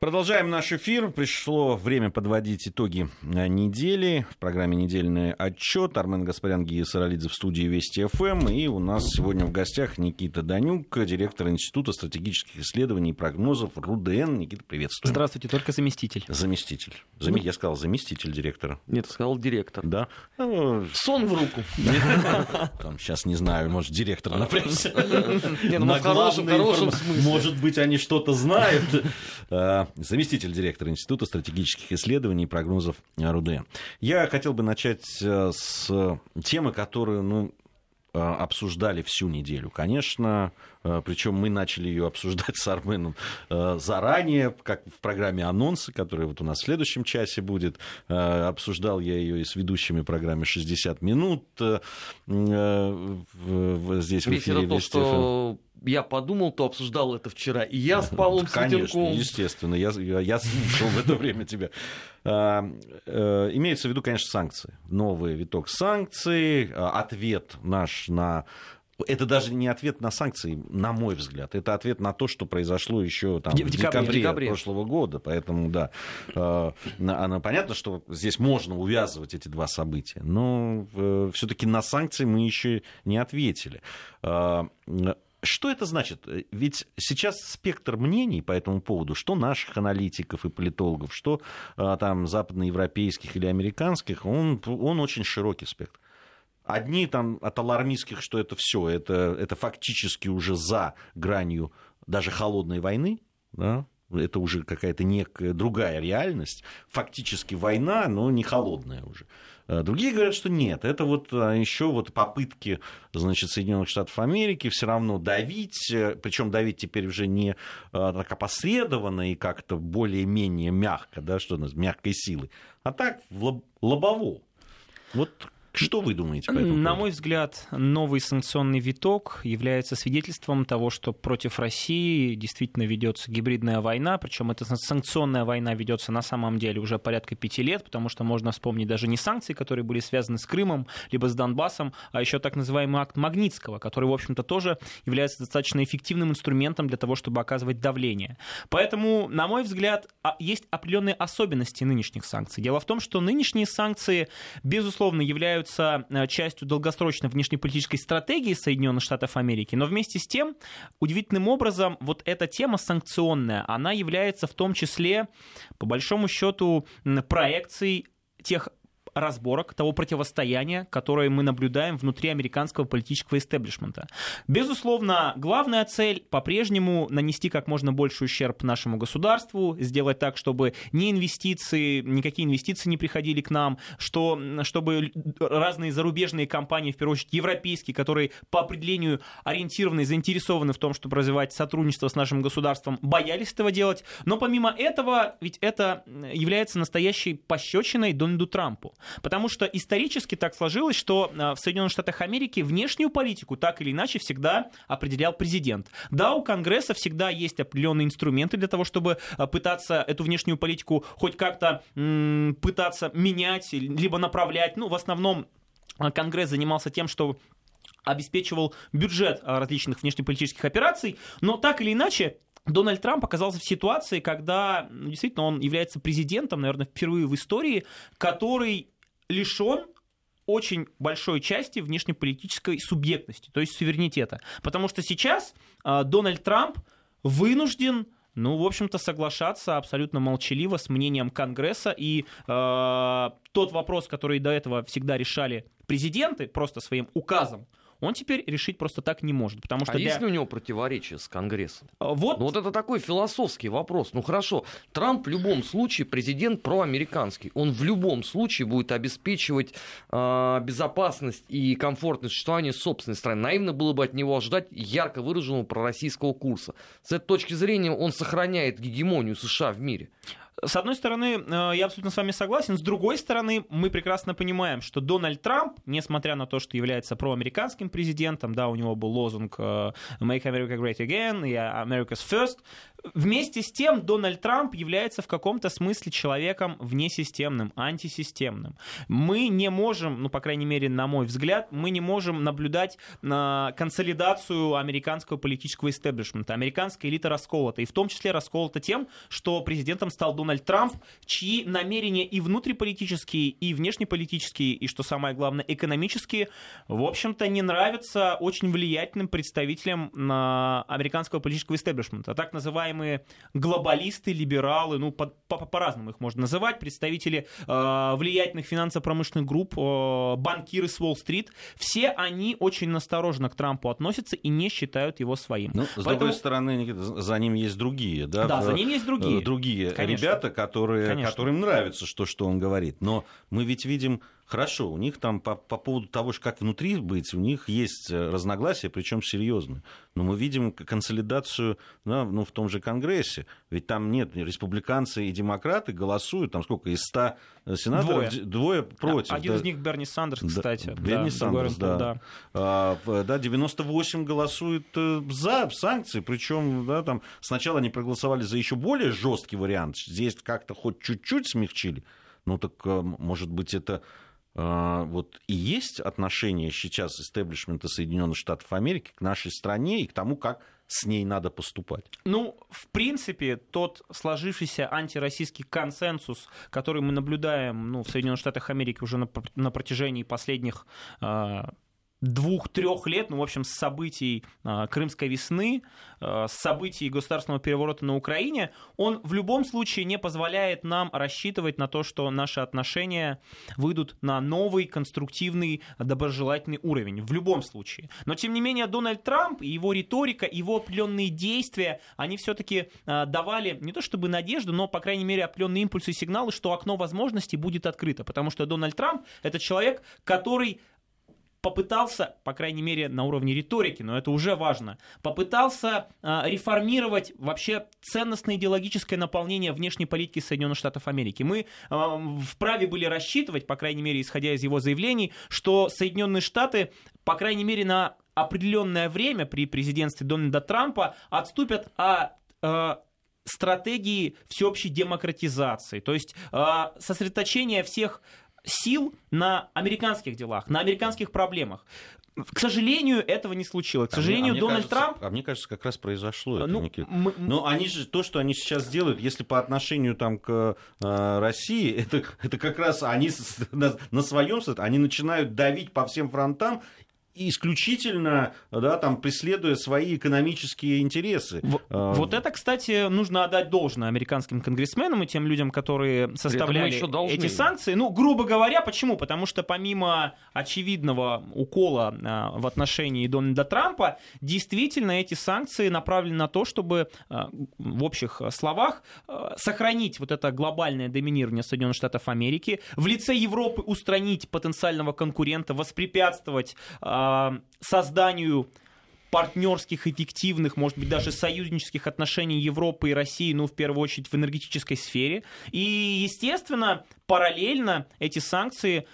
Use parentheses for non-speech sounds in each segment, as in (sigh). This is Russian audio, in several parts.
Продолжаем наш эфир. Пришло время подводить итоги э, недели. В программе «Недельный отчет». Армен Гаспарян, Гия Саралидзе в студии Вести ФМ. И у нас сегодня в гостях Никита Данюк, директор Института стратегических исследований и прогнозов РУДН. Никита, приветствую. Здравствуйте, только заместитель. Заместитель. Зам... Я сказал заместитель директора. Нет, сказал директор. Да. Ну, Сон в руку. (laughs) Там сейчас не знаю, может, директор напрягся. Не, ну, в хорошем смысле. Может быть, они что-то знают. (laughs) Заместитель директора Института стратегических исследований и прогнозов РУДН. Я хотел бы начать э, с темы, которую ну, обсуждали всю неделю. Конечно, э, причем мы начали ее обсуждать с Арменом заранее, как в программе «Анонсы», которая вот у нас в следующем часе будет. Обсуждал я ее и с ведущими программы «60 минут» здесь в эфире. То, что я подумал, то обсуждал это вчера. И я с (laughs) Павлом Конечно, Светенковым... естественно, я, я, я слушал в это время тебя. А, э, имеется в виду, конечно, санкции. Новый виток санкций, а, ответ наш на это даже не ответ на санкции, на мой взгляд. Это ответ на то, что произошло еще там, в, в декабре, декабре прошлого года. Поэтому, да, э, понятно, что здесь можно увязывать эти два события. Но э, все-таки на санкции мы еще не ответили. Э, что это значит? Ведь сейчас спектр мнений по этому поводу, что наших аналитиков и политологов, что а, там западноевропейских или американских, он, он очень широкий спектр. Одни там от алармистских, что это все, это, это фактически уже за гранью даже холодной войны, да, это уже какая-то некая другая реальность, фактически война, но не холодная уже. Э, другие говорят, что нет, это вот а, еще вот попытки значит, Соединенных Штатов Америки все равно давить, э, причем давить теперь уже не а, так опосредованно и как-то более-менее мягко, да, что у нас, мягкой силой, а так в лобово. Вот что вы думаете по этому На мой взгляд, новый санкционный виток является свидетельством того, что против России действительно ведется гибридная война, причем эта санкционная война ведется на самом деле уже порядка пяти лет, потому что можно вспомнить даже не санкции, которые были связаны с Крымом, либо с Донбассом, а еще так называемый акт Магнитского, который, в общем-то, тоже является достаточно эффективным инструментом для того, чтобы оказывать давление. Поэтому, на мой взгляд, а, есть определенные особенности нынешних санкций. Дело в том, что нынешние санкции, безусловно, являются являются э, частью долгосрочной внешнеполитической стратегии Соединенных Штатов Америки, но вместе с тем, удивительным образом, вот эта тема санкционная, она является в том числе, по большому счету, проекцией тех разборок, того противостояния, которое мы наблюдаем внутри американского политического истеблишмента. Безусловно, главная цель по-прежнему нанести как можно больше ущерб нашему государству, сделать так, чтобы ни инвестиции, никакие инвестиции не приходили к нам, что, чтобы разные зарубежные компании, в первую очередь европейские, которые по определению ориентированы, заинтересованы в том, чтобы развивать сотрудничество с нашим государством, боялись этого делать. Но помимо этого, ведь это является настоящей пощечиной Дональду Трампу. Потому что исторически так сложилось, что а, в Соединенных Штатах Америки внешнюю политику так или иначе всегда определял президент. Да, у Конгресса всегда есть определенные инструменты для того, чтобы а, пытаться эту внешнюю политику хоть как-то пытаться менять, либо направлять. Ну, в основном а, Конгресс занимался тем, что обеспечивал бюджет различных внешнеполитических операций, но так или иначе Дональд Трамп оказался в ситуации, когда действительно он является президентом, наверное, впервые в истории, который лишен очень большой части внешнеполитической субъектности, то есть суверенитета. Потому что сейчас э, Дональд Трамп вынужден ну, в общем-то, соглашаться абсолютно молчаливо с мнением Конгресса. И э, тот вопрос, который до этого всегда решали президенты, просто своим указом, он теперь решить просто так не может. Потому что а для... есть ли у него противоречие с Конгрессом? А, вот... Ну, вот это такой философский вопрос. Ну хорошо, Трамп в любом случае президент проамериканский. Он в любом случае будет обеспечивать э, безопасность и комфортное существование собственной страны. Наивно было бы от него ожидать ярко выраженного пророссийского курса. С этой точки зрения он сохраняет гегемонию США в мире. С одной стороны, э, я абсолютно с вами согласен. С другой стороны, мы прекрасно понимаем, что Дональд Трамп, несмотря на то, что является проамериканским президентом, да, у него был лозунг э, «Make America Great Again» и «America's First», Вместе с тем Дональд Трамп является в каком-то смысле человеком внесистемным, антисистемным. Мы не можем, ну, по крайней мере, на мой взгляд, мы не можем наблюдать на консолидацию американского политического истеблишмента. Американская элита расколота, и в том числе расколота тем, что президентом стал Дональд Дональд Трамп, чьи намерения и внутриполитические, и внешнеполитические, и, что самое главное, экономические, в общем-то, не нравятся очень влиятельным представителям американского политического истеблишмента. Так называемые глобалисты, либералы, ну, по- по- по-разному их можно называть, представители э, влиятельных финансово-промышленных групп, э, банкиры с Уолл-стрит, все они очень настороженно к Трампу относятся и не считают его своим. Ну, с Поэтому... другой стороны, Никита, за ним есть другие, да? Да, за ним есть другие. Э, другие Конечно. ребята, ребята, которые, которым нравится, что, что он говорит. Но мы ведь видим Хорошо, у них там по, по поводу того, как внутри быть, у них есть э, разногласия, причем серьезные. Но мы видим консолидацию да, ну, в том же Конгрессе. Ведь там нет, республиканцы и демократы голосуют, там сколько, из 100 э, сенаторов, двое, двое против. Один да. из них Берни Сандерс, кстати. Да, Берни да, Сандерс, да. да. А, да. 98 голосуют э, за санкции, причем да, там, сначала они проголосовали за еще более жесткий вариант. Здесь как-то хоть чуть-чуть смягчили. Ну так, может быть, это вот и есть отношение сейчас истеблишмента Соединенных Штатов Америки к нашей стране и к тому, как с ней надо поступать? Ну, в принципе, тот сложившийся антироссийский консенсус, который мы наблюдаем ну, в Соединенных Штатах Америки уже на, на протяжении последних э, двух-трех лет, ну, в общем, с событий э, Крымской весны, э, с событий государственного переворота на Украине, он в любом случае не позволяет нам рассчитывать на то, что наши отношения выйдут на новый, конструктивный, доброжелательный уровень. В любом случае. Но, тем не менее, Дональд Трамп и его риторика, его определенные действия, они все-таки э, давали не то чтобы надежду, но, по крайней мере, определенные импульсы и сигналы, что окно возможностей будет открыто. Потому что Дональд Трамп — это человек, который попытался, по крайней мере, на уровне риторики, но это уже важно, попытался э, реформировать вообще ценностное идеологическое наполнение внешней политики Соединенных Штатов Америки. Мы э, вправе были рассчитывать, по крайней мере, исходя из его заявлений, что Соединенные Штаты, по крайней мере, на определенное время при президентстве Дональда Трампа отступят от э, стратегии всеобщей демократизации, то есть э, сосредоточение всех сил на американских делах, на американских проблемах. К сожалению, этого не случилось. К сожалению, а мне, а Дональд кажется, Трамп... А мне кажется, как раз произошло это, ну, Никита. Мы... Но они же, то, что они сейчас делают, если по отношению там, к э, России, (laughs) это, это как раз они на, на своем они начинают давить по всем фронтам исключительно, да, там, преследуя свои экономические интересы. В, а, вот это, кстати, нужно отдать должное американским конгрессменам и тем людям, которые составляли эти санкции. Ну, грубо говоря, почему? Потому что помимо очевидного укола а, в отношении Дональда Трампа, действительно эти санкции направлены на то, чтобы а, в общих словах сохранить вот это глобальное доминирование Соединенных Штатов Америки, в лице Европы устранить потенциального конкурента, воспрепятствовать созданию партнерских, эффективных, может быть, даже союзнических отношений Европы и России, ну, в первую очередь, в энергетической сфере. И, естественно, параллельно эти санкции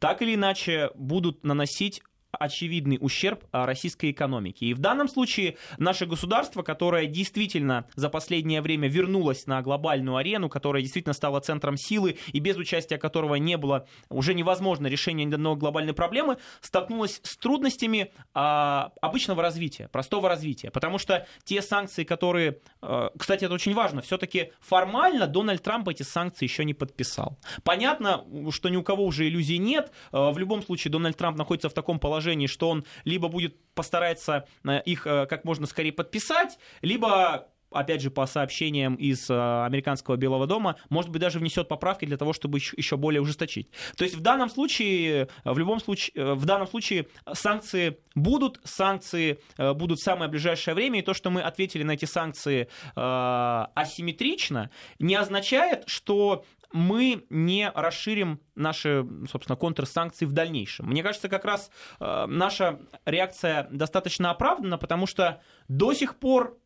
так или иначе будут наносить очевидный ущерб а, российской экономике. И в данном случае наше государство, которое действительно за последнее время вернулось на глобальную арену, которое действительно стало центром силы и без участия которого не было уже невозможно решение ни одной глобальной проблемы, столкнулось с трудностями а, обычного развития, простого развития. Потому что те санкции, которые, а, кстати, это очень важно, все-таки формально Дональд Трамп эти санкции еще не подписал. Понятно, что ни у кого уже иллюзий нет. А, в любом случае Дональд Трамп находится в таком положении, положении, что он либо будет постараться э, их э, как можно скорее подписать, либо опять же, по сообщениям из э, американского Белого дома, может быть, даже внесет поправки для того, чтобы еще более ужесточить. То есть в данном случае, в любом случае, в данном случае санкции будут, санкции будут в самое ближайшее время, и то, что мы ответили на эти санкции асимметрично, не означает, что мы не расширим наши, собственно, контрсанкции в дальнейшем. Мне кажется, как раз э, наша реакция достаточно оправдана, потому что до сих пор,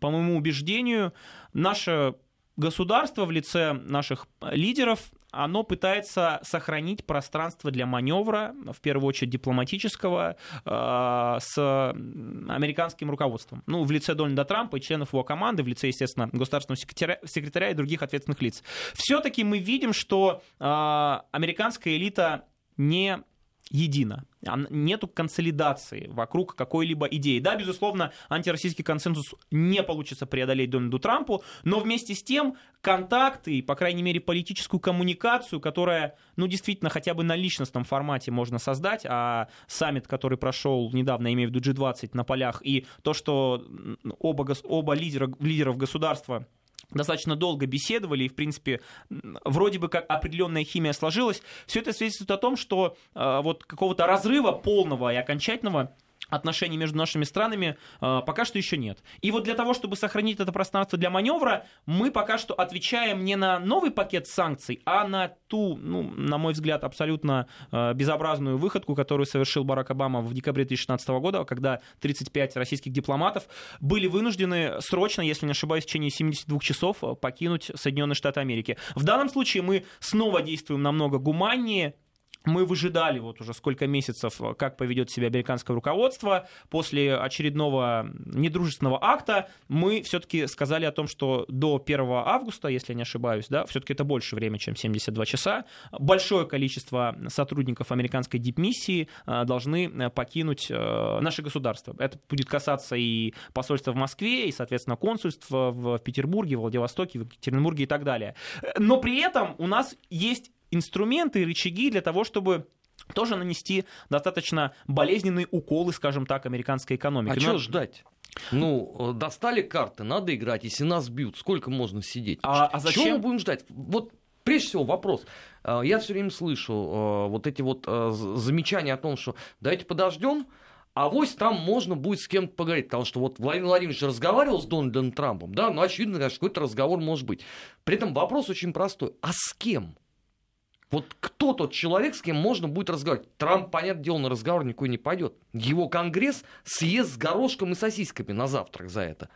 по моему убеждению, наша государство в лице наших лидеров, оно пытается сохранить пространство для маневра, в первую очередь дипломатического, э, с американским руководством. Ну, в лице Дональда Трампа и членов его команды, в лице, естественно, государственного секретаря, секретаря и других ответственных лиц. Все-таки мы видим, что э, американская элита не едина. Нету консолидации вокруг какой-либо идеи. Да, безусловно, антироссийский консенсус не получится преодолеть Дональду Трампу, но вместе с тем контакты, по крайней мере, политическую коммуникацию, которая, ну, действительно, хотя бы на личностном формате можно создать, а саммит, который прошел недавно, имею в виду G20 на полях, и то, что оба, оба лидера, лидеров государства достаточно долго беседовали, и, в принципе, вроде бы как определенная химия сложилась. Все это свидетельствует о том, что э, вот какого-то разрыва полного и окончательного отношений между нашими странами э, пока что еще нет. И вот для того, чтобы сохранить это пространство для маневра, мы пока что отвечаем не на новый пакет санкций, а на ту, ну, на мой взгляд, абсолютно э, безобразную выходку, которую совершил Барак Обама в декабре 2016 года, когда 35 российских дипломатов были вынуждены срочно, если не ошибаюсь, в течение 72 часов покинуть Соединенные Штаты Америки. В данном случае мы снова действуем намного гуманнее, мы выжидали вот уже сколько месяцев, как поведет себя американское руководство. После очередного недружественного акта мы все-таки сказали о том, что до 1 августа, если я не ошибаюсь, да, все-таки это больше время, чем 72 часа, большое количество сотрудников американской дипмиссии э, должны э, покинуть э, наше государство. Это будет касаться и посольства в Москве, и, соответственно, консульства в Петербурге, Владивостоке, в Екатеринбурге и так далее. Но при этом у нас есть инструменты и рычаги для того, чтобы тоже нанести достаточно болезненные уколы, скажем так, американской экономике. А что ждать? Ну, достали карты, надо играть. Если нас бьют, сколько можно сидеть? А, а зачем? Чего мы будем ждать? Вот Прежде всего вопрос. А, я все время слышу а, вот эти вот замечания о том, что давайте подождем, а вось там можно будет с кем-то поговорить, потому что вот Владимир Владимирович разговаривал с Дональдом Трампом, да, ну, очевидно, что какой-то разговор может быть. При этом вопрос очень простой. А с кем? Вот кто тот человек, с кем можно будет разговаривать? Трамп, понятное дело, на разговор никакой не пойдет. Его конгресс съест с горошком и сосисками на завтрак за это.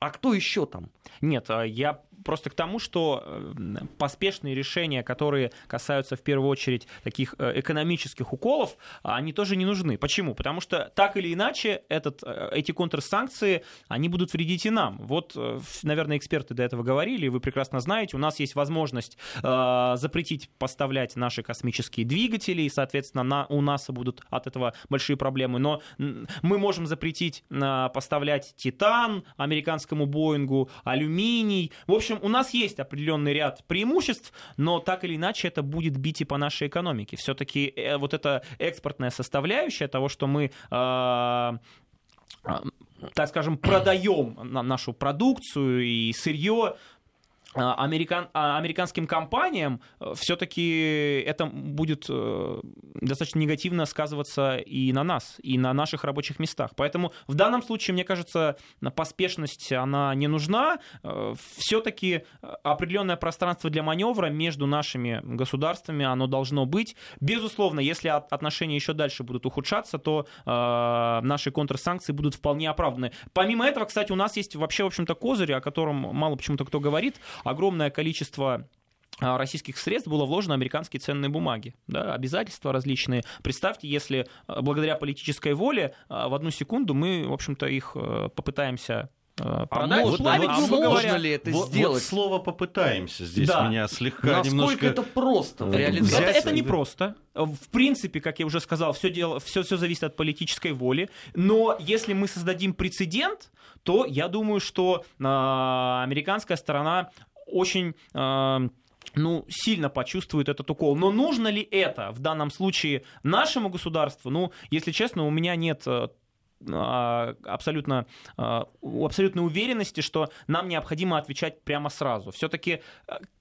А кто еще там? Нет, а я просто к тому, что э, поспешные решения, которые касаются в первую очередь таких э, экономических уколов, они тоже не нужны. Почему? Потому что так или иначе этот, э, эти контрсанкции, они будут вредить и нам. Вот, наверное, эксперты до этого говорили, вы прекрасно знаете, у нас есть возможность запретить поставлять наши космические двигатели, и, соответственно, на, у нас будут от этого большие проблемы. Но мы можем запретить поставлять титан американскому Боингу, алюминий. В общем, общем, у нас есть определенный ряд преимуществ, но так или иначе это будет бить и по нашей экономике. Все-таки э, вот эта экспортная составляющая того, что мы э, так скажем, продаем нашу продукцию и сырье, а, американ, а, американским компаниям э, все-таки это будет э, достаточно негативно сказываться и на нас, и на наших рабочих местах. Поэтому в данном случае, мне кажется, поспешность она не нужна. Э, все-таки определенное пространство для маневра между нашими государствами оно должно быть. Безусловно, если отношения еще дальше будут ухудшаться, то наши контрсанкции будут вполне оправданы. Помимо этого, кстати, у нас есть вообще, в общем-то, козырь, о котором мало почему-то кто говорит огромное количество а, российских средств было вложено американские ценные бумаги, да, обязательства различные. Представьте, если а, благодаря политической воле а, в одну секунду мы, в общем-то, их попытаемся продать, а может, плавить, а можно говоря. ли это вот, сделать? Вот слово попытаемся здесь да. меня слегка Насколько немножко... это просто? Это, это не просто. В принципе, как я уже сказал, все, дело, все, все зависит от политической воли. Но если мы создадим прецедент, то я думаю, что э, американская сторона очень э, ну, сильно почувствует этот укол. Но нужно ли это в данном случае нашему государству? Ну, если честно, у меня нет э, а, абсолютно, а, абсолютной уверенности, что нам необходимо отвечать прямо сразу. Все-таки,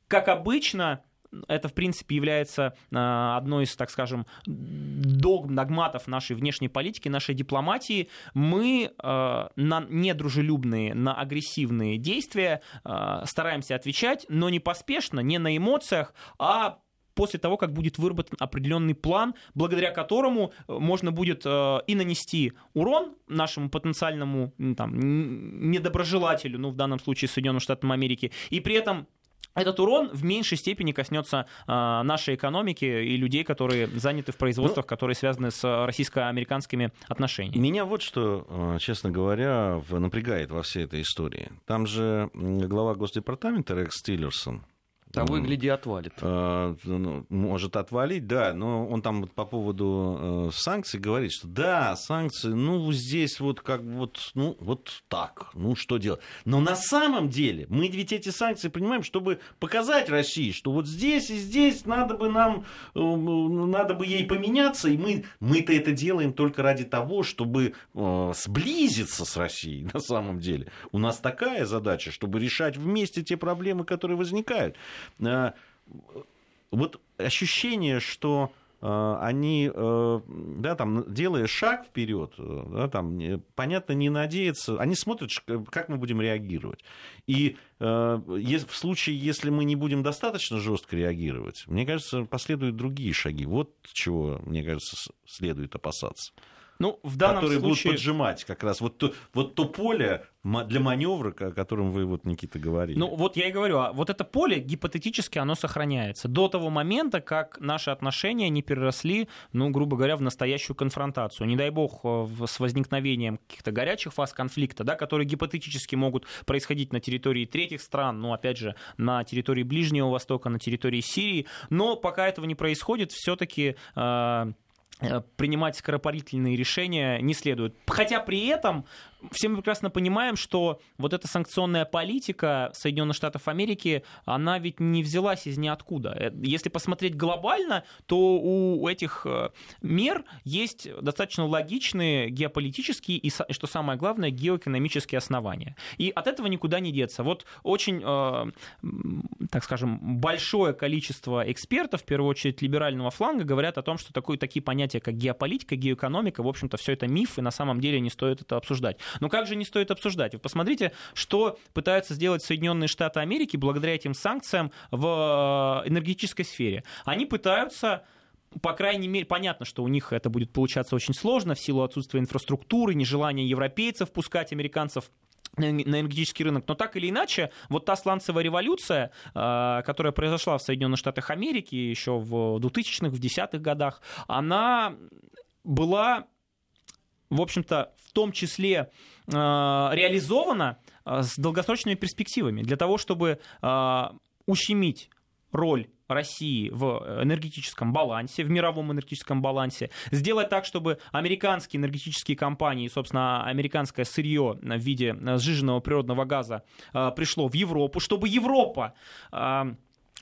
как обычно, это, в принципе, является а, одной из, так скажем, догм, догматов нашей внешней политики, нашей дипломатии. Мы а, на недружелюбные, на агрессивные действия а, стараемся отвечать, но не поспешно, не на эмоциях, а после того, как будет выработан определенный план, благодаря которому можно будет э, и нанести урон нашему потенциальному там, недоброжелателю, ну, в данном случае Соединенным Штатам Америки, и при этом этот урон в меньшей степени коснется а, нашей экономики и людей, которые заняты в производствах, ну, которые связаны с российско-американскими отношениями. Меня вот что, а, честно говоря, напрягает во всей этой истории. Там же глава Госдепартамента Рекс Тиллерсон, того и гляди, отвалит. Э, ну, может отвалить, да, но он там по поводу э, санкций говорит, что да, санкции, ну, здесь вот как вот, ну, вот так, ну, что делать. Но на самом деле мы ведь эти санкции принимаем, чтобы показать России, что вот здесь и здесь надо бы нам, э, надо бы ей поменяться, и мы, мы-то это делаем только ради того, чтобы сблизиться с Россией на самом деле. У нас такая задача, чтобы решать вместе те проблемы, которые возникают. Э, вот ощущение, что э, они, э, да, там, делая шаг вперед, да, там, понятно, не надеются, они смотрят, как мы будем реагировать. И в случае, если мы не будем достаточно жестко реагировать, мне кажется, последуют другие шаги. Вот чего, мне кажется, следует опасаться. Ну, в данном которые случае... будут поджимать как раз вот то, вот то поле для маневра, о котором вы, вот, Никита, говорили. Ну, вот я и говорю, а вот это поле гипотетически оно сохраняется до того момента, как наши отношения не переросли, ну, грубо говоря, в настоящую конфронтацию. Не дай бог, э, с возникновением каких-то горячих фаз конфликта, да, которые гипотетически могут происходить на территории третьих стран, ну, опять же, на территории Ближнего Востока, на территории Сирии, но пока этого не происходит, все-таки э, Э, принимать скоропалительные решения не следует. Хотя при этом все мы прекрасно понимаем, что вот эта санкционная политика Соединенных Штатов Америки, она ведь не взялась из ниоткуда. Э, если посмотреть глобально, то у этих э, мер есть достаточно логичные геополитические и, что самое главное, геоэкономические основания. И от этого никуда не деться. Вот очень, так скажем, большое количество экспертов, в первую очередь либерального фланга, говорят о том, что такое, такие понятия, как геополитика, геоэкономика, в общем-то, все это миф, и на самом деле не стоит это обсуждать. Но как же не стоит обсуждать? Вы посмотрите, что пытаются сделать Соединенные Штаты Америки благодаря этим санкциям в э, энергетической сфере. Они пытаются по крайней мере, понятно, что у них это будет получаться очень сложно в силу отсутствия инфраструктуры, нежелания европейцев пускать американцев на энергетический рынок. Но так или иначе, вот та сланцевая революция, э, которая произошла в Соединенных Штатах Америки еще в 2000-х, в 10-х годах, она была в общем-то, в том числе э, реализована э, с долгосрочными перспективами. Для того, чтобы э, ущемить роль России в энергетическом балансе, в мировом энергетическом балансе, сделать так, чтобы американские энергетические компании, собственно, американское сырье в виде сжиженного природного газа пришло в Европу, чтобы Европа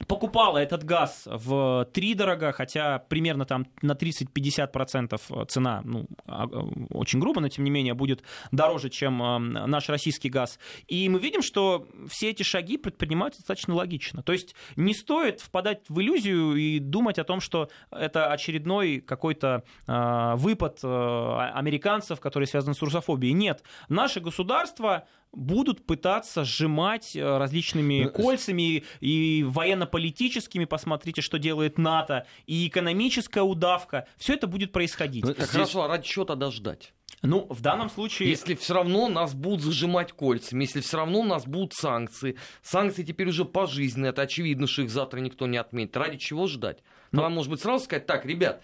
покупала этот газ в три дорога, хотя примерно там на 30-50% цена, ну, а, а, очень грубо, но тем не менее будет дороже, чем а, наш российский газ. И мы видим, что все эти шаги предпринимаются достаточно логично. То есть не стоит впадать в иллюзию и думать о том, что это очередной какой-то выпад американцев, который связан с русофобией. Нет, наше государство будут пытаться сжимать э, различными ну, кольцами и военно-политическими, посмотрите, что делает НАТО, и экономическая удавка. Все это будет происходить. Ну, Здесь... Хорошо, а ради чего тогда ждать? Ну, в данном случае... Если все равно нас будут зажимать кольцами, если все равно нас будут санкции, санкции теперь уже пожизненные, это очевидно, что их завтра никто не отменит. Ради чего ждать? Ну, Нам, может быть, сразу сказать, так, ребят,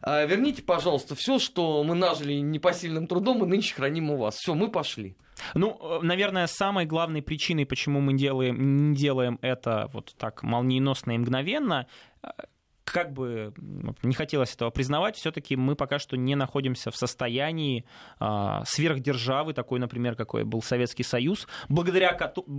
а, верните, пожалуйста, все, что мы нажили непосильным трудом, мы нынче храним у вас. Все, мы пошли. Ну, э, наверное, самой главной причиной, почему мы делаем, не делаем это вот так молниеносно и мгновенно, э, как бы не хотелось этого признавать, все-таки мы пока что не находимся в состоянии э, сверхдержавы, такой, например, какой был Советский Союз, благодаря,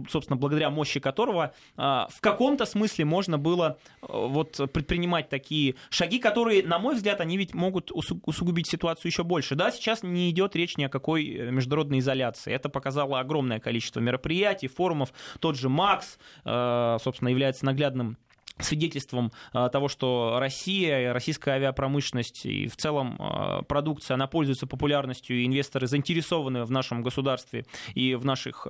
собственно, благодаря мощи которого э, в каком-то смысле можно было э, вот, предпринимать такие шаги, которые, на мой взгляд, они ведь могут усугубить ситуацию еще больше. Да, сейчас не идет речь ни о какой э, международной изоляции. Это показало огромное количество мероприятий, форумов. Тот же Макс, э, собственно, является наглядным свидетельством а, того, что Россия, российская авиапромышленность и в целом а, продукция, она пользуется популярностью, и инвесторы заинтересованы в нашем государстве и в наших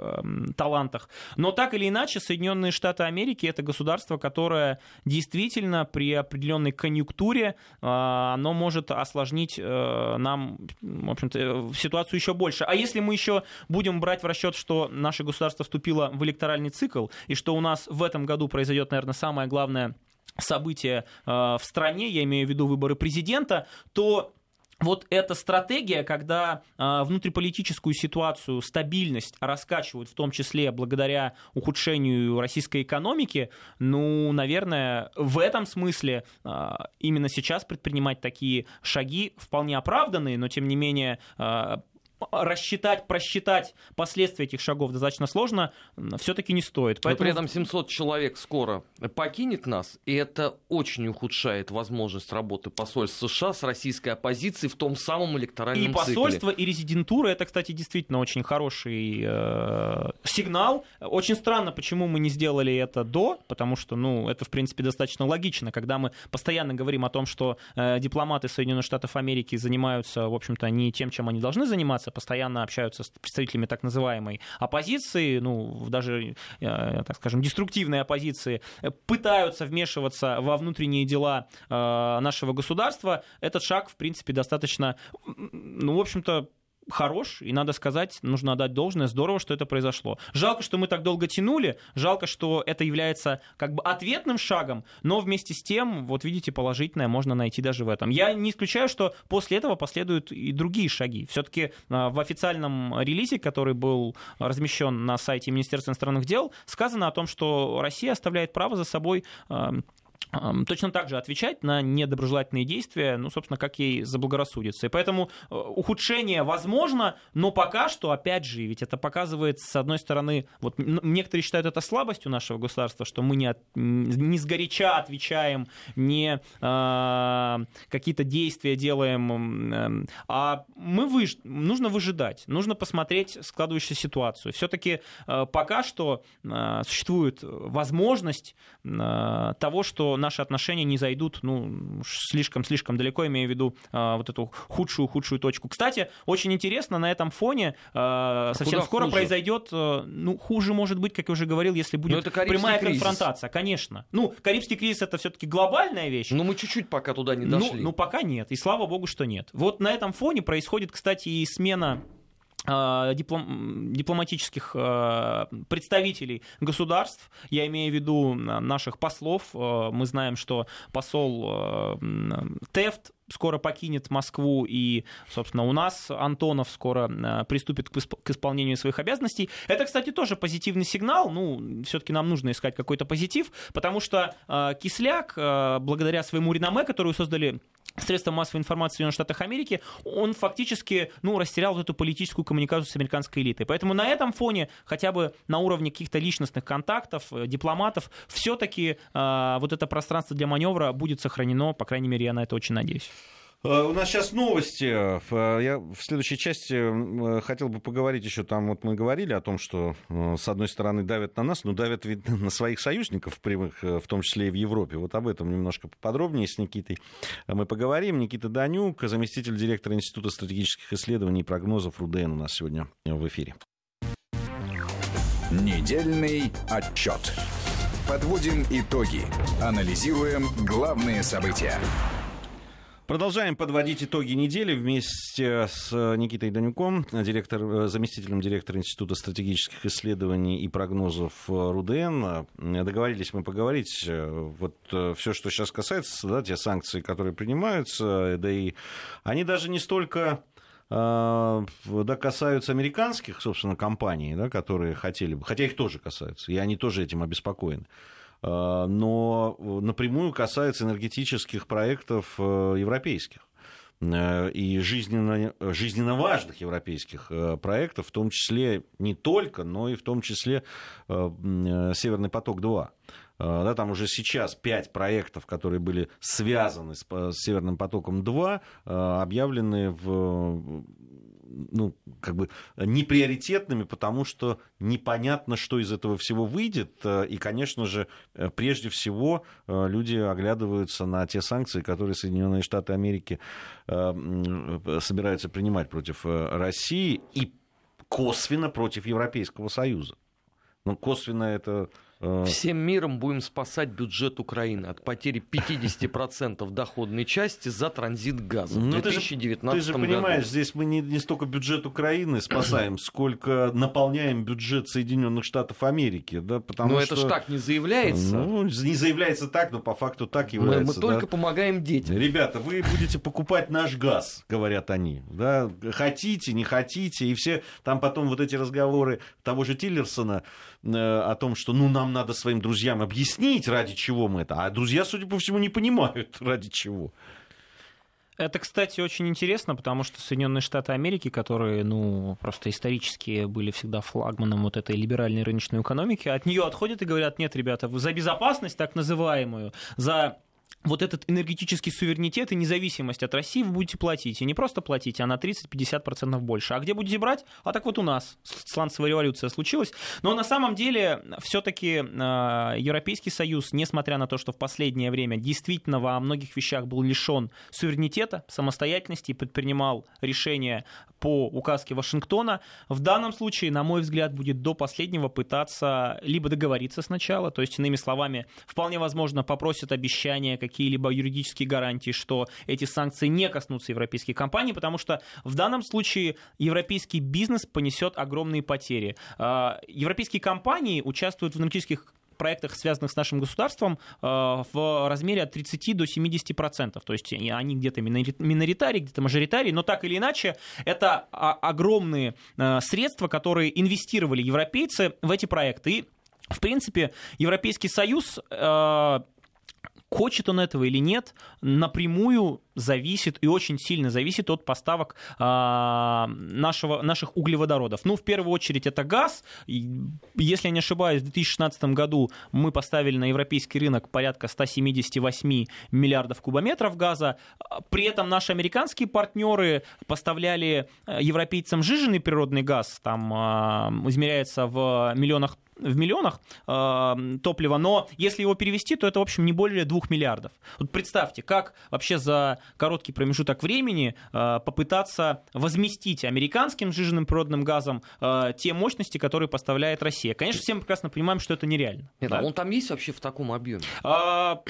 талантах. Но так или иначе, Соединенные Штаты Америки это государство, которое действительно при определенной конъюнктуре а, оно может осложнить нам, в общем-то, ситуацию еще больше. А если мы еще будем брать в расчет, что наше государство вступило в электоральный цикл, и что у нас в этом году произойдет, наверное, самое главное главное событие э, в стране, я имею в виду выборы президента, то вот эта стратегия, когда э, внутриполитическую ситуацию, стабильность раскачивают, в том числе благодаря ухудшению российской экономики, ну, наверное, в этом смысле э, именно сейчас предпринимать такие шаги вполне оправданные, но тем не менее э, рассчитать, просчитать последствия этих шагов достаточно сложно, все-таки не стоит. Поэтому... Но при этом 700 человек скоро покинет нас, и это очень ухудшает возможность работы посольств США с российской оппозицией в том самом электоральном И посольство, цикле. и резидентура, это, кстати, действительно очень хороший э, сигнал. Очень странно, почему мы не сделали это до, потому что, ну, это, в принципе, достаточно логично, когда мы постоянно говорим о том, что э, дипломаты Соединенных Штатов Америки занимаются, в общем-то, не тем, чем они должны заниматься, постоянно общаются с представителями так называемой оппозиции, ну, даже, э, так скажем, деструктивной оппозиции, пытаются вмешиваться во внутренние дела э, нашего государства, этот шаг, в принципе, достаточно, ну, в общем-то, хорош, и надо сказать, нужно отдать должное, здорово, что это произошло. Жалко, что мы так долго тянули, жалко, что это является как бы ответным шагом, но вместе с тем, вот видите, положительное можно найти даже в этом. Я не исключаю, что после этого последуют и другие шаги. Все-таки а, в официальном релизе, который был размещен на сайте Министерства иностранных дел, сказано о том, что Россия оставляет право за собой а, точно так же отвечать на недоброжелательные действия, ну, собственно, как ей заблагорассудится. И поэтому э, ухудшение возможно, но пока что, опять же, ведь это показывает, с одной стороны, вот некоторые считают это слабостью нашего государства, что мы не, от, не сгоряча отвечаем, не э, какие-то действия делаем, э, а мы выж... нужно выжидать, нужно посмотреть складывающуюся ситуацию. Все-таки э, пока что э, существует возможность того, что наши отношения не зайдут ну, слишком-слишком далеко, имею в виду э, вот эту худшую-худшую точку. Кстати, очень интересно, на этом фоне э, совсем Куда скоро хуже? произойдет, э, ну, хуже может быть, как я уже говорил, если будет прямая кризис. конфронтация, конечно. Ну, Карибский кризис это все-таки глобальная вещь. Но мы чуть-чуть пока туда не ну, дошли. Ну, ну, пока нет, и слава богу, что нет. Вот на этом фоне происходит, кстати, и смена диплом, дипломатических э, представителей государств, я имею в виду наших послов. Э, мы знаем, что посол Тефт скоро покинет Москву, и, собственно, у нас Антонов скоро приступит к исполнению своих обязанностей. Это, кстати, тоже позитивный сигнал. Ну, все-таки нам нужно искать какой-то позитив, потому что Кисляк, благодаря своему реноме, которую создали средства массовой информации в Соединенных Штатах Америки, он фактически ну, растерял вот эту политическую коммуникацию с американской элитой. Поэтому на этом фоне, хотя бы на уровне каких-то личностных контактов, э, дипломатов, все-таки э, вот это пространство для маневра будет сохранено, по крайней мере, я на это очень надеюсь. Э, у нас сейчас новости. Э, я в следующей части э, хотел бы поговорить еще там, вот мы говорили о том, что с одной стороны давят на нас, но давят ведь (laughs) на своих союзников прямых, в том числе и в Европе. Вот об этом немножко подробнее с Никитой мы поговорим. Никита Данюк, заместитель директора Института стратегических исследований и прогнозов РУДН у нас сегодня в эфире. Недельный отчет. Подводим итоги. Анализируем главные события. Продолжаем подводить итоги недели вместе с Никитой Данюком, директор, э, заместителем директора Института стратегических исследований и прогнозов РУДН. Договорились мы поговорить. Э, вот э, все, что сейчас касается, да, те санкции, которые принимаются, да и они даже не столько да, касаются американских, собственно, компаний, да, которые хотели бы, хотя их тоже касаются, и они тоже этим обеспокоены. Э, но напрямую касается энергетических проектов э, европейских э, и жизненно, жизненно важных европейских проектов, в том числе не только, но и в том числе «Северный поток-2». Да, там уже сейчас пять проектов, которые были связаны с Северным потоком-2, объявлены в ну, как бы неприоритетными, потому что непонятно, что из этого всего выйдет. Э, и, конечно же, э, прежде всего люди оглядываются на те санкции, которые Соединенные Штаты Америки собираются принимать против России и косвенно против Европейского Союза. Ну, косвенно это Э, Всем миром будем спасать бюджет Украины от потери 50% доходной части за транзит газа ну, в 2019 году. Ты же понимаешь, году. здесь мы не, не столько бюджет Украины спасаем, сколько наполняем бюджет Соединенных Штатов Америки. Да, потому но что... это ж так не заявляется. Ну, не заявляется так, но по факту так является. Мы, мы только помогаем детям. Ребята, вы будете покупать наш газ, говорят они. Да? Хотите, не хотите. И все там потом вот эти разговоры того же Тиллерсона э, о том, что ну нам надо своим друзьям объяснить, ради чего мы это. А друзья, судя по всему, не понимают, (laughs) ради чего. Это, кстати, очень интересно, потому что Соединенные Штаты Америки, которые, ну, просто исторически были всегда флагманом вот этой либеральной рыночной экономики, от нее отходят и говорят, нет, ребята, за безопасность так называемую, за вот этот энергетический суверенитет и независимость от России вы будете платить. И не просто платить, а на 30-50% больше. А где будете брать? А так вот у нас сланцевая революция случилась. Но на самом деле все-таки э, Европейский Союз, несмотря на то, что в последнее время действительно во многих вещах был лишен суверенитета, самостоятельности и предпринимал решения по указке Вашингтона, в данном случае, на мой взгляд, будет до последнего пытаться либо договориться сначала, то есть, иными словами, вполне возможно, попросят какие-либо юридические гарантии, что эти санкции не коснутся европейских компаний, потому что в данном случае европейский бизнес понесет огромные потери. А, европейские компании участвуют в энергетических проектах, связанных с нашим государством, а, в размере от 30 до 70 процентов. То есть они где-то миноритарии, где-то мажоритарии, но так или иначе это огромные а, средства, которые инвестировали европейцы в эти проекты. И в принципе, Европейский Союз Хочет он этого или нет, напрямую зависит и очень сильно зависит от поставок а, нашего, наших углеводородов. Ну, в первую очередь, это газ. Если я не ошибаюсь, в 2016 году мы поставили на европейский рынок порядка 178 миллиардов кубометров газа. При этом наши американские партнеры поставляли э, европейцам жиженый природный газ, там а, измеряется в миллионах в миллионах э, топлива, но если его перевести, то это, в общем, не более 2 миллиардов. Вот представьте, как вообще за короткий промежуток времени э, попытаться возместить американским сжиженным природным газом э, те мощности, которые поставляет Россия. Конечно, все мы прекрасно понимаем, что это нереально. Нет, а да? а он там есть вообще в таком объеме? А,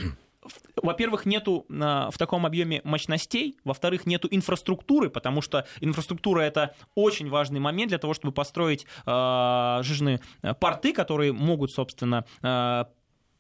во-первых, нету в таком объеме мощностей, во-вторых, нету инфраструктуры, потому что инфраструктура это очень важный момент для того, чтобы построить э, жижные порты, которые могут, собственно,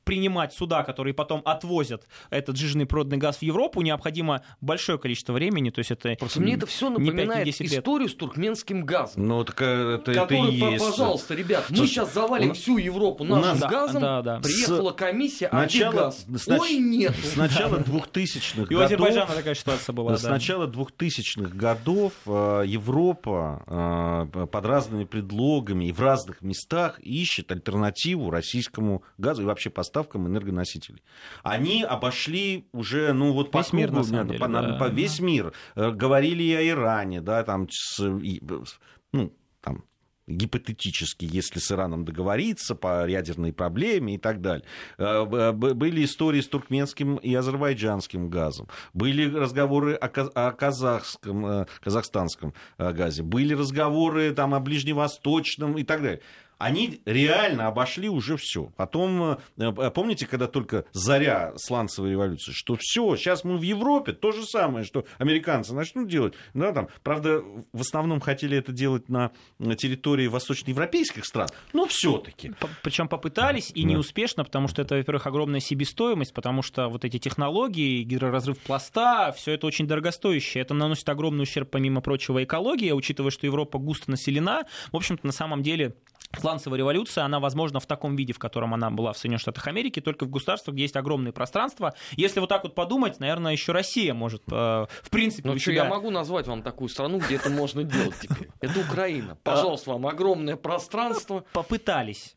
принимать суда, которые потом отвозят этот жирный природный газ в Европу, необходимо большое количество времени. То есть это Просто мне это все напоминает историю с туркменским газом. Ну, так это, который, это и есть. Пожалуйста, ребят, мы сейчас завалим нас... всю Европу нашим нас... газом. Да, да, да. Приехала комиссия, а начала... газ? Снач... Ой, нет. С начала 2000-х годов... И у Азербайджана такая ситуация была. С начала 2000-х годов э, Европа э, под разными предлогами и в разных местах ищет альтернативу российскому газу и вообще поставку поставкам энергоносителей. Они обошли уже, ну вот по весь кругу, мир, на самом деле, по, да. по весь мир. Э, говорили и о Иране, да, там, с, ну, там, гипотетически, если с Ираном договориться по ядерной проблеме и так далее. Э, были истории с туркменским и азербайджанским газом. Были разговоры о казахском, э, казахстанском газе. Были разговоры там, о ближневосточном и так далее они реально обошли уже все. Потом, э, помните, когда только заря сланцевой революции, что все, сейчас мы в Европе, то же самое, что американцы начнут делать. Да, там, правда, в основном хотели это делать на территории восточноевропейских стран, но все-таки. Причем попытались и неуспешно, потому что это, во-первых, огромная себестоимость, потому что вот эти технологии, гидроразрыв пласта, все это очень дорогостоящее. Это наносит огромный ущерб, помимо прочего, экологии, учитывая, что Европа густо населена. В общем-то, на самом деле Сланцевая революция, она возможна в таком виде, в котором она была в Соединенных Штатах Америки, только в государствах, где есть огромные пространства. Если вот так вот подумать, наверное, еще Россия может, э, в принципе, Ну что, себя... я могу назвать вам такую страну, где это можно делать теперь. Это Украина. Пожалуйста, вам огромное пространство. Попытались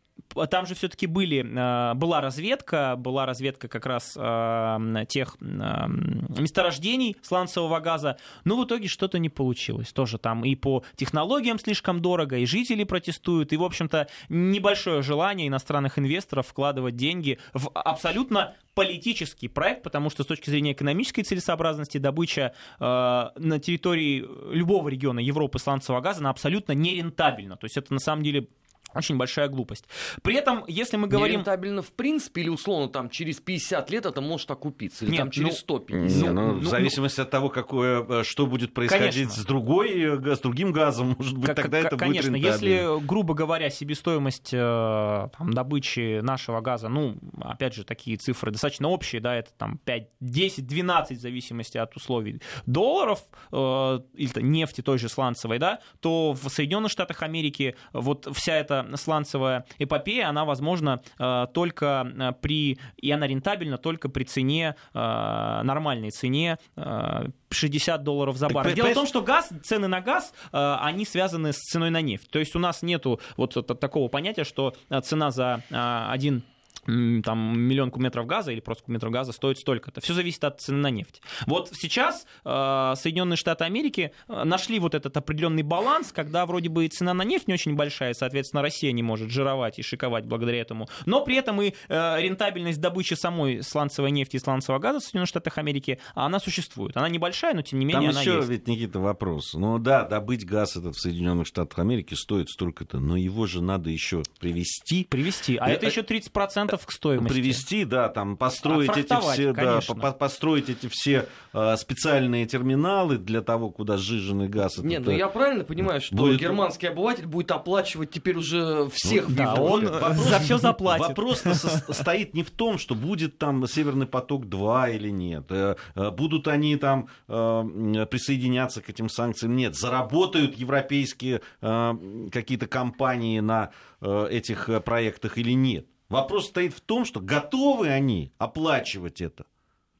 там же все-таки были, э, была разведка, была разведка как раз э, тех месторождений сланцевого газа, но в итоге что-то не получилось. Тоже там и по технологиям слишком дорого, и жители протестуют, и, в общем-то, небольшое желание иностранных инвесторов вкладывать деньги в абсолютно политический проект, потому что с точки зрения экономической целесообразности добыча э, на территории любого региона Европы сланцевого газа она абсолютно нерентабельна. То есть это на самом деле очень большая глупость. При этом, если мы говорим... Нерентабельно в принципе или условно там через 50 лет это может окупиться? Или Нет, там через ну, 150? Не, ну, ну, в зависимости от того, какое, э, что будет происходить Конечно. с, другой, э, с другим газом, (laughs) может быть, Как- тогда как- это Конечно, будет рентабельно. если, грубо говоря, себестоимость э, там, добычи нашего газа, ну, опять же, такие цифры достаточно общие, да, это там 5, 10, 12, в зависимости от условий, долларов, э, или нефти той же сланцевой, да, то в Соединенных Штатах Америки вот вся эта сланцевая эпопея, она возможна э, только э, при, и она рентабельна только при цене, э, нормальной цене э, 60 долларов за баррель. Дело в том, что газ, цены на газ, они связаны с ценой на нефть. То есть у нас нету вот такого понятия, что цена за один там миллион кубометров газа или просто кубометров газа стоит столько-то. Все зависит от цены на нефть. Вот сейчас э, Соединенные Штаты Америки э, нашли вот этот определенный баланс, когда вроде бы и цена на нефть не очень большая, соответственно, Россия не может жировать и шиковать благодаря этому, но при этом и э, рентабельность добычи самой сланцевой нефти и сланцевого газа в Соединенных Штатах Америки, она существует. Она небольшая, но тем не Там менее она еще есть. ведь, Никита, вопрос. Ну да, добыть газ этот в Соединенных Штатах Америки стоит столько-то, но его же надо еще привезти. Привести. А Э, это э, еще 30% к стоимости. Привезти, да, там построить эти все, да, по- построить эти все э, специальные терминалы для того, куда сжиженный газ. Не, ну э, я правильно понимаю, что будет- германский обыватель будет оплачивать теперь уже всех в да, Европе? он э, за все заплатит. Вопрос стоит не в том, что будет там Северный поток 2 или нет. Э, э, Будут они там присоединяться к этим санкциям? Нет. Заработают европейские какие-то компании на этих проектах или нет? Вопрос стоит в том, что готовы они оплачивать это.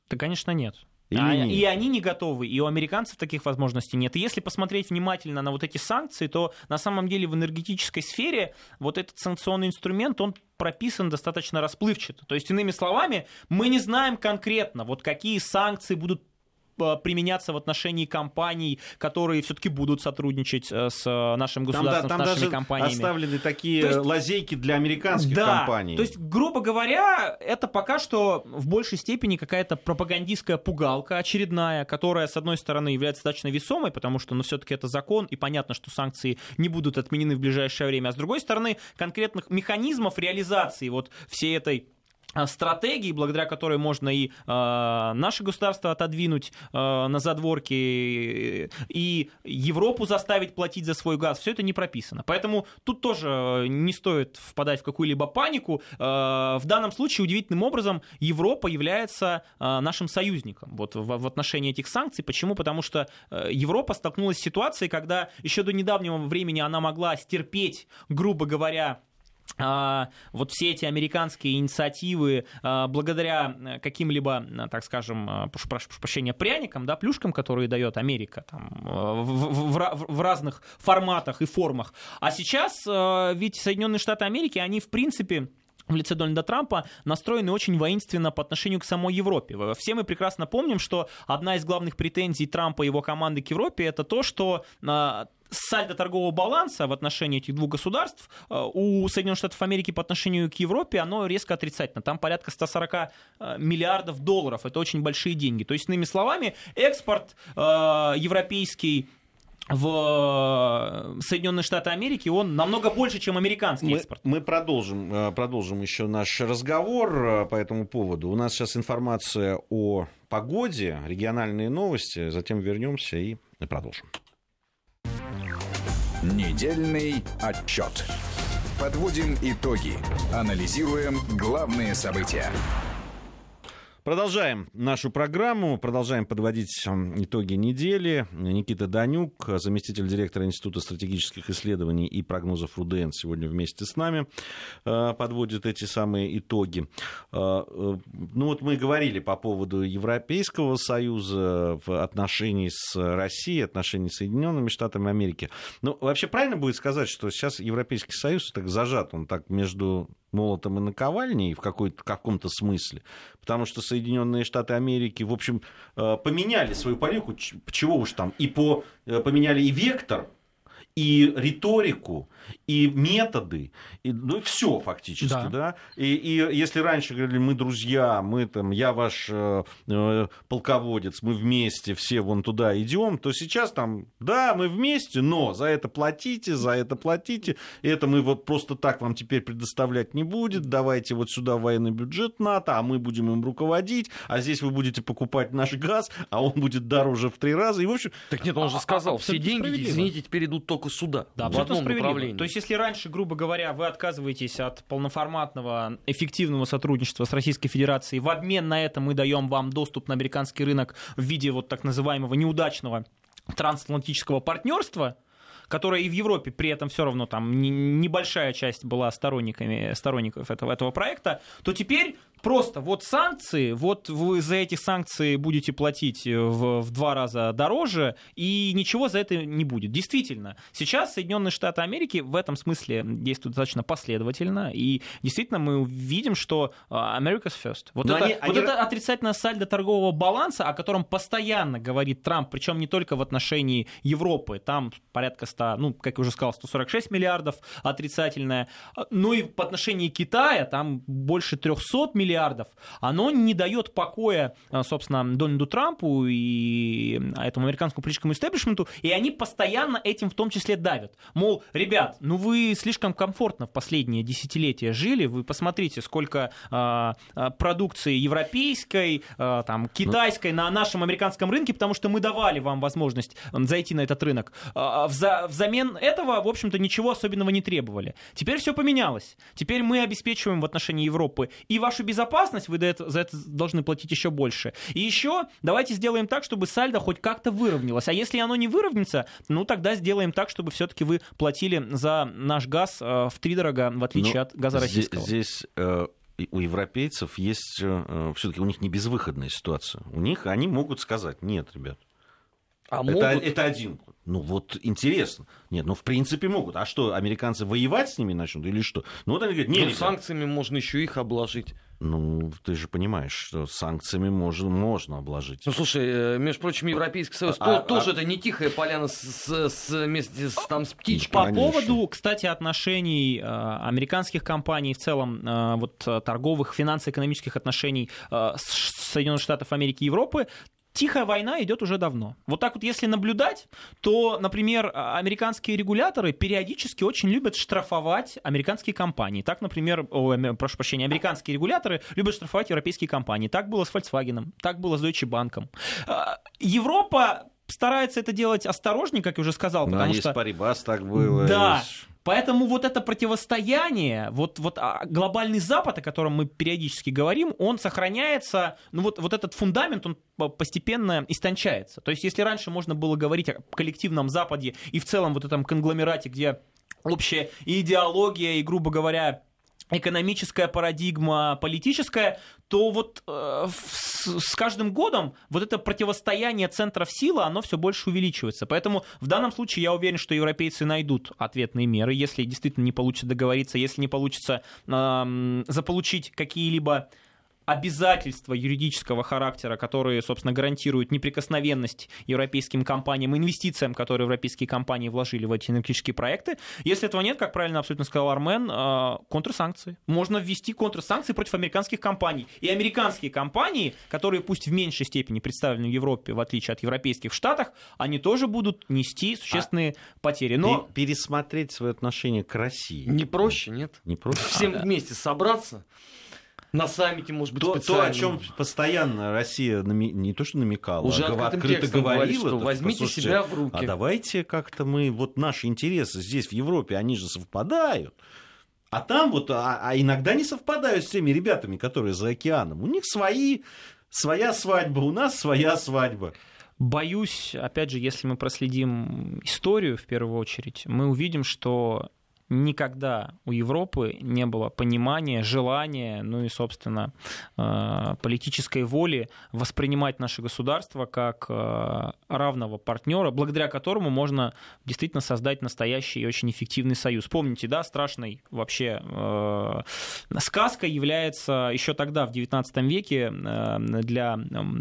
Да, конечно, нет. Или А- нет? И они не готовы, и у американцев таких возможностей нет. И если посмотреть внимательно на вот эти санкции, то на самом деле в энергетической сфере вот этот санкционный инструмент, он прописан достаточно расплывчато. То есть, иными словами, мы не знаем конкретно, вот какие санкции будут применяться в отношении компаний, которые все-таки будут сотрудничать э, с э, нашим Там, да, государством, там с нашими даже компаниями. оставлены такие То есть- лазейки для американских да, компаний. То есть, грубо говоря, это пока что в большей степени какая-то пропагандистская пугалка очередная, которая, с одной стороны, является достаточно весомой, потому что, ну, все-таки это закон, и понятно, что санкции не будут отменены в ближайшее время. А с другой стороны, конкретных механизмов реализации вот всей этой стратегии, благодаря которой можно и э, наше государство отодвинуть э, на задворки и Европу заставить платить за свой газ, все это не прописано. Поэтому тут тоже не стоит впадать в какую-либо панику. Э, в данном случае удивительным образом Европа является э, нашим союзником вот, в, в отношении этих санкций. Почему? Потому что э, Европа столкнулась с ситуацией, когда еще до недавнего времени она могла стерпеть, грубо говоря, вот все эти американские инициативы а, благодаря э, каким-либо, э, так скажем, э, прошу, прошу прощения, пряникам, да, плюшкам, которые дает Америка там, в, в- в ра- в разных форматах и формах. А сейчас ведь Соединенные Штаты Америки, они в принципе в лице Дональда Трампа настроены очень воинственно по отношению к самой Европе. Все мы прекрасно помним, что одна из главных претензий Трампа и его команды к Европе это то, что а, сальдо торгового баланса в отношении этих двух государств а, у Соединенных Штатов Америки по отношению к Европе, оно резко отрицательно. Там порядка 140 а, миллиардов долларов. Это очень большие деньги. То есть, иными словами, экспорт а, европейский в э, Соединенные Штаты Америки, он намного больше, чем американский Мы, экспорт. мы продолжим, э, продолжим еще наш разговор э, по этому поводу. У нас сейчас информация о погоде, региональные новости, затем вернемся и продолжим. Недельный отчет. Подводим итоги. Анализируем главные события. Продолжаем нашу программу, продолжаем подводить итоги недели. Никита Данюк, заместитель директора Института стратегических исследований и прогнозов РУДН, сегодня вместе с нами э, подводит эти самые итоги. Э, э, ну вот мы говорили по поводу Европейского Союза в отношении с Россией, отношении с Соединенными Штатами Америки. Ну, вообще правильно будет сказать, что сейчас Европейский Союз так зажат, он так между молотом и наковальней в каком-то смысле, потому что Соединенные Штаты Америки, в общем, э, поменяли свою политику, чего уж там, и по, э, поменяли и вектор, и риторику, и методы, и, ну, все фактически, да. да? И, и если раньше говорили, мы друзья, мы там, я ваш э, э, полководец, мы вместе все вон туда идем, то сейчас там, да, мы вместе, но за это платите, за это платите, это мы вот просто так вам теперь предоставлять не будет, давайте вот сюда военный бюджет НАТО, а мы будем им руководить, а здесь вы будете покупать наш газ, а он будет дороже в три раза, и в общем... Так нет, он же а, сказал, а, все деньги, извините, теперь идут только сюда, да, в одном направлении. То есть, если раньше, грубо говоря, вы отказываетесь от полноформатного, эффективного сотрудничества с Российской Федерацией, в обмен на это мы даем вам доступ на американский рынок в виде вот так называемого неудачного трансатлантического партнерства, которое и в Европе при этом все равно там небольшая часть была сторонниками, сторонников этого, этого проекта, то теперь просто вот санкции, вот вы за эти санкции будете платить в, в два раза дороже, и ничего за это не будет. Действительно, сейчас Соединенные Штаты Америки в этом смысле действуют достаточно последовательно, и действительно мы видим, что а, America's first. Вот, это, они, вот они... это отрицательное сальдо торгового баланса, о котором постоянно говорит Трамп, причем не только в отношении Европы, там порядка 100, ну, как я уже сказал, 146 миллиардов отрицательное, но и по отношению Китая там больше 300 миллиардов миллиардов, оно не дает покоя, э, собственно, Дональду Трампу и этому американскому политическому истеблишменту, и они постоянно этим в том числе давят. Мол, ребят, ну вы слишком комфортно в последние десятилетия жили, вы посмотрите, сколько э, э продукции европейской, э, там, китайской на нашем американском рынке, потому что мы давали вам возможность зайти на этот рынок. Э, вза взамен этого, в общем-то, ничего особенного не требовали. Теперь все поменялось. Теперь мы обеспечиваем в отношении Европы и вашу безопасность, безопасность, вы за это должны платить еще больше. И еще давайте сделаем так, чтобы сальдо хоть как-то выровнялось. А если оно не выровняется, ну тогда сделаем так, чтобы все-таки вы платили за наш газ э, в три дорога, в отличие ну, от газа российского. Здесь э, у европейцев есть э, все-таки у них не безвыходная ситуация. У них они могут сказать: нет, ребят. А это, могут... это один. Ну вот интересно. Нет, ну в принципе могут. А что, американцы воевать с ними начнут или что? Ну вот они говорят, нет. Ну, санкциями можно еще их обложить. Ну, ты же понимаешь, что санкциями можно, можно обложить. Ну, слушай, э, между прочим, Европейский Союз а, тоже а... это не тихая поляна с, с, вместе с, там, с птичкой. По поводу, кстати, отношений э, американских компаний, в целом э, вот, торговых, финансово-экономических отношений с Соединенных Штатов Америки и Европы, тихая война идет уже давно. Вот так вот, если наблюдать, то, например, а, американские регуляторы периодически очень любят штрафовать американские компании. Так, например, о, прошу прощения, американские регуляторы любят штрафовать европейские компании. Так было с Volkswagen, так было с Deutsche Bank. А, Европа старается это делать осторожнее, как я уже сказал, ну, потому а что... Парибас так было. Да, Поэтому вот это противостояние, вот, вот а, глобальный Запад, о котором мы периодически говорим, он сохраняется, ну вот, вот этот фундамент, он постепенно истончается. То есть если раньше можно было говорить о коллективном Западе и в целом вот этом конгломерате, где общая идеология и, грубо говоря, экономическая парадигма, политическая, то вот э, с, с каждым годом вот это противостояние центров силы, оно все больше увеличивается. Поэтому в данном случае я уверен, что европейцы найдут ответные меры, если действительно не получится договориться, если не получится э, заполучить какие-либо обязательства юридического характера, которые, собственно, гарантируют неприкосновенность европейским компаниям, инвестициям, которые европейские компании вложили в эти энергетические проекты. Если этого нет, как правильно абсолютно сказал Армен, э, контрсанкции. Можно ввести контрсанкции против американских компаний. И американские компании, которые пусть в меньшей степени представлены в Европе, в отличие от европейских Штатах, они тоже будут нести существенные а потери. Но... Пересмотреть свое отношение к России. Не проще, нет? Не проще. Всем а, вместе собраться на саммите, может быть, то, то, о чем постоянно Россия нами... не то что намекала, Уже а открыто говорила, говорит, что возьмите себя в руки. А давайте как-то мы, вот наши интересы здесь, в Европе, они же совпадают. А там вот, а, а иногда не совпадают с теми ребятами, которые за океаном. У них свои своя свадьба, у нас своя свадьба. Боюсь, опять же, если мы проследим историю в первую очередь, мы увидим, что никогда у Европы не было понимания, желания, ну и, собственно, э, политической воли воспринимать наше государство как э, равного партнера, благодаря которому можно действительно создать настоящий и очень эффективный союз. Помните, да, страшной вообще э, сказкой является еще тогда, в XIX веке, для,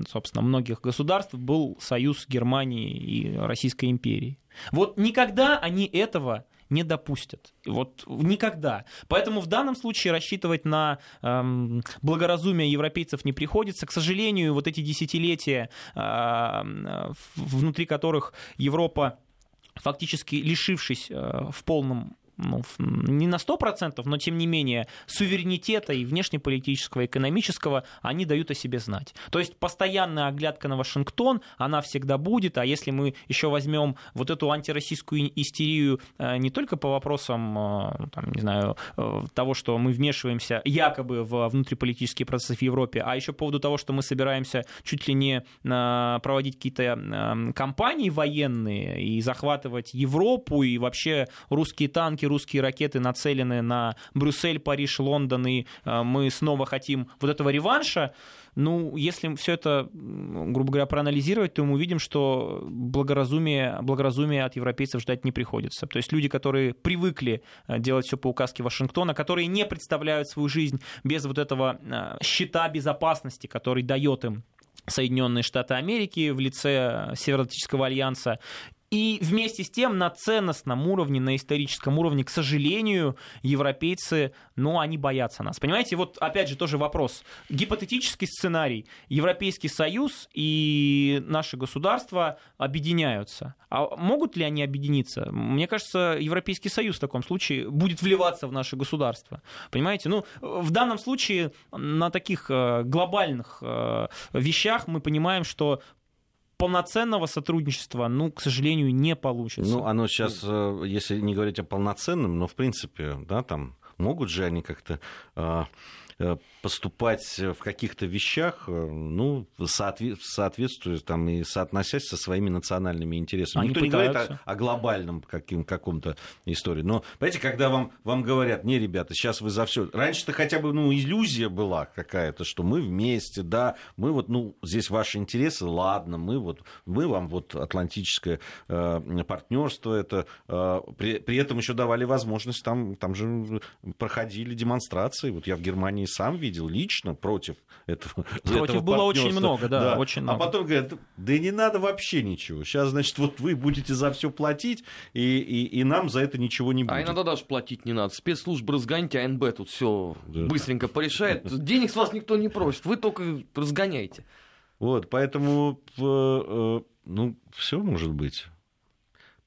собственно, многих государств был союз Германии и Российской империи. Вот никогда они этого не допустят. Вот никогда. Поэтому в данном случае рассчитывать на эм, благоразумие европейцев не приходится. К сожалению, вот эти десятилетия, э, внутри которых Европа фактически лишившись э, в полном ну, не на 100%, но тем не менее суверенитета и внешнеполитического, и экономического, они дают о себе знать. То есть постоянная оглядка на Вашингтон, она всегда будет, а если мы еще возьмем вот эту антироссийскую истерию э, не только по вопросам, э, там, не знаю, э, того, что мы вмешиваемся якобы в внутриполитические процессы в Европе, а еще по поводу того, что мы собираемся чуть ли не проводить какие-то кампании военные и захватывать Европу и вообще русские танки русские ракеты нацелены на Брюссель, Париж, Лондон, и э, мы снова хотим вот этого реванша, ну, если все это, грубо говоря, проанализировать, то мы увидим, что благоразумие, благоразумие от европейцев ждать не приходится. То есть люди, которые привыкли э, делать все по указке Вашингтона, которые не представляют свою жизнь без вот этого э, щита безопасности, который дает им Соединенные Штаты Америки в лице Североатлантического альянса и вместе с тем на ценностном уровне, на историческом уровне, к сожалению, европейцы, ну, они боятся нас. Понимаете, вот опять же тоже вопрос. Гипотетический сценарий. Европейский Союз и наши государства объединяются. А могут ли они объединиться? Мне кажется, Европейский Союз в таком случае будет вливаться в наше государство. Понимаете? Ну, в данном случае на таких э, глобальных э, вещах мы понимаем, что полноценного сотрудничества, ну, к сожалению, не получится. Ну, оно сейчас, э, если не говорить о полноценном, но, в принципе, да, там могут же они как-то а, поступать в каких-то вещах, э, ну, соответствуя там и соотносясь со своими национальными интересами. Они Никто пытаются. не говорит о, о глобальном каким, каком-то истории. Но, понимаете, когда вам, вам говорят, не, ребята, сейчас вы за все. Раньше-то хотя бы, ну, иллюзия была какая-то, что мы вместе, да, мы вот, ну, здесь ваши интересы, ладно, мы вот, мы вам вот атлантическое э, партнерство, это, э, при, при этом еще давали возможность, там, там же проходили демонстрации, вот я в Германии сам видел лично против этого. Против этого было очень много, да, да. очень а много. А потом говорят, да не надо вообще ничего. Сейчас, значит, вот вы будете за все платить, и, и, и нам за это ничего не а будет. А иногда даже платить не надо. Спецслужбы разгоните, АНБ тут все да. быстренько порешает. Денег с вас никто не просит, вы только разгоняйте. Вот, поэтому, э, ну, все может быть.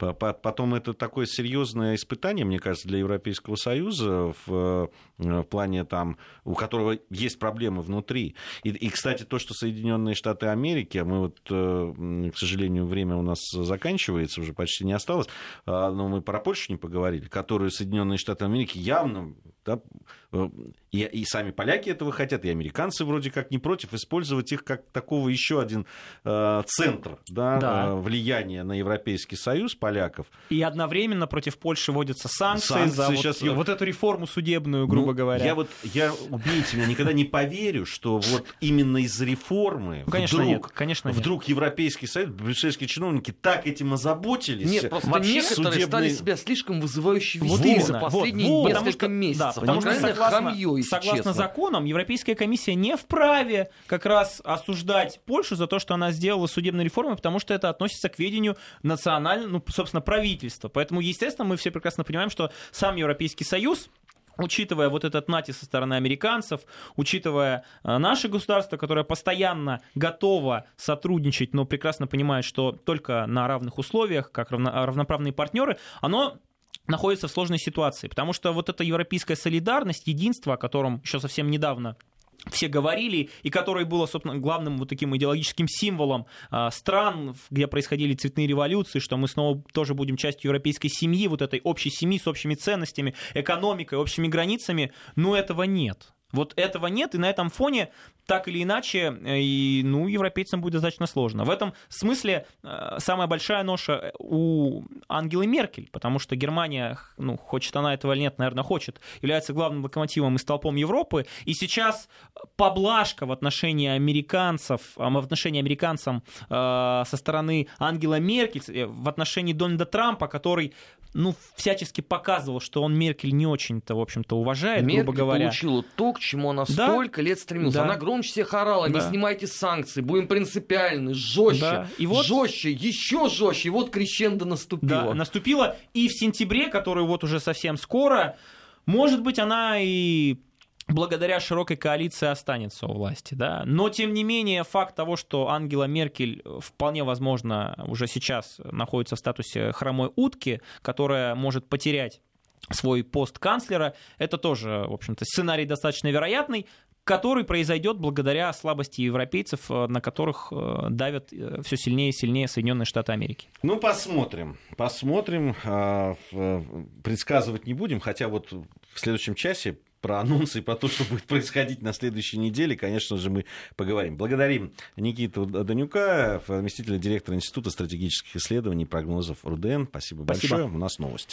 Потом это такое серьезное испытание, мне кажется, для Европейского Союза в, в плане там, у которого есть проблемы внутри. И, и, кстати, то, что Соединенные Штаты Америки, а мы вот, э, к сожалению, время у нас заканчивается, уже почти не осталось, а, но мы про Польшу не поговорили, которую Соединенные Штаты Америки явно да, э, и, и сами поляки этого хотят, и американцы вроде как не против использовать их как такого еще один э, центр да, да. Э, влияния на Европейский Союз поляков. И одновременно против Польши вводятся санкции, санкции за сейчас вот, я... вот эту реформу судебную, грубо ну, говоря. Я вот, я, убейте меня, никогда не поверю, что вот именно из-за реформы ну, конечно, вдруг, нет, конечно вдруг нет. Европейский Союз, брюссельские чиновники так этим озаботились. Нет, просто Вообще некоторые судебные... стали себя слишком вызывающе вести вот, за последние вот, несколько что, месяцев. Да, потому что согласно, хамьё, согласно честно. законам Европейская комиссия не вправе как раз осуждать Польшу за то, что она сделала судебную реформу, потому что это относится к ведению национального, ну, собственно, правительства. Поэтому, естественно, мы все прекрасно понимаем, что сам Европейский Союз учитывая вот этот натиск со стороны американцев, учитывая э, наше государство, которое постоянно готово сотрудничать, но прекрасно понимает, что только на равных условиях, как равноправные партнеры, оно находится в сложной ситуации, потому что вот эта европейская солидарность, единство, о котором еще совсем недавно все говорили, и которое было, собственно, главным вот таким идеологическим символом э, стран, где происходили цветные революции, что мы снова тоже будем частью европейской семьи, вот этой общей семьи с общими ценностями, экономикой, общими границами, но этого нет. Вот этого нет, и на этом фоне так или иначе, э, и, ну, европейцам будет достаточно сложно. В этом смысле э, самая большая ноша у Ангелы Меркель, потому что Германия, ну, хочет она этого или нет, наверное, хочет, является главным локомотивом и столпом Европы, и сейчас поблажка в отношении американцев, а, в отношении американцам э, со стороны Ангела Меркель, в отношении Дональда Трампа, который ну, всячески показывал, что он Меркель не очень-то, в общем-то, уважает, Меркель грубо говоря. получила то, к чему она Да. столько лет стремилась. Да. Она громче всех орала, не Да. снимайте санкции, будем принципиальны, жестче, Да. И вот- жестче, еще жестче. И вот крещендо наступило. Да, наступила и в сентябре, который вот уже совсем скоро, может быть, она и благодаря широкой коалиции останется у власти, да. Но, тем не менее, факт того, что Ангела Меркель э, вполне возможно уже сейчас находится в статусе хромой утки, которая может потерять свой пост канцлера, это тоже, в общем-то, сценарий достаточно вероятный, который произойдет благодаря слабости европейцев, э, на которых э, давят все сильнее и сильнее Соединенные Штаты Америки. Ну, посмотрим. Посмотрим. А, Предсказывать не будем, хотя вот в следующем часе про анонсы и про то, что будет происходить на следующей неделе, конечно же, мы поговорим. Благодарим Никиту Данюка, заместителя директора Института стратегических исследований и прогнозов РУДН. Спасибо, Спасибо. большое. У нас новости.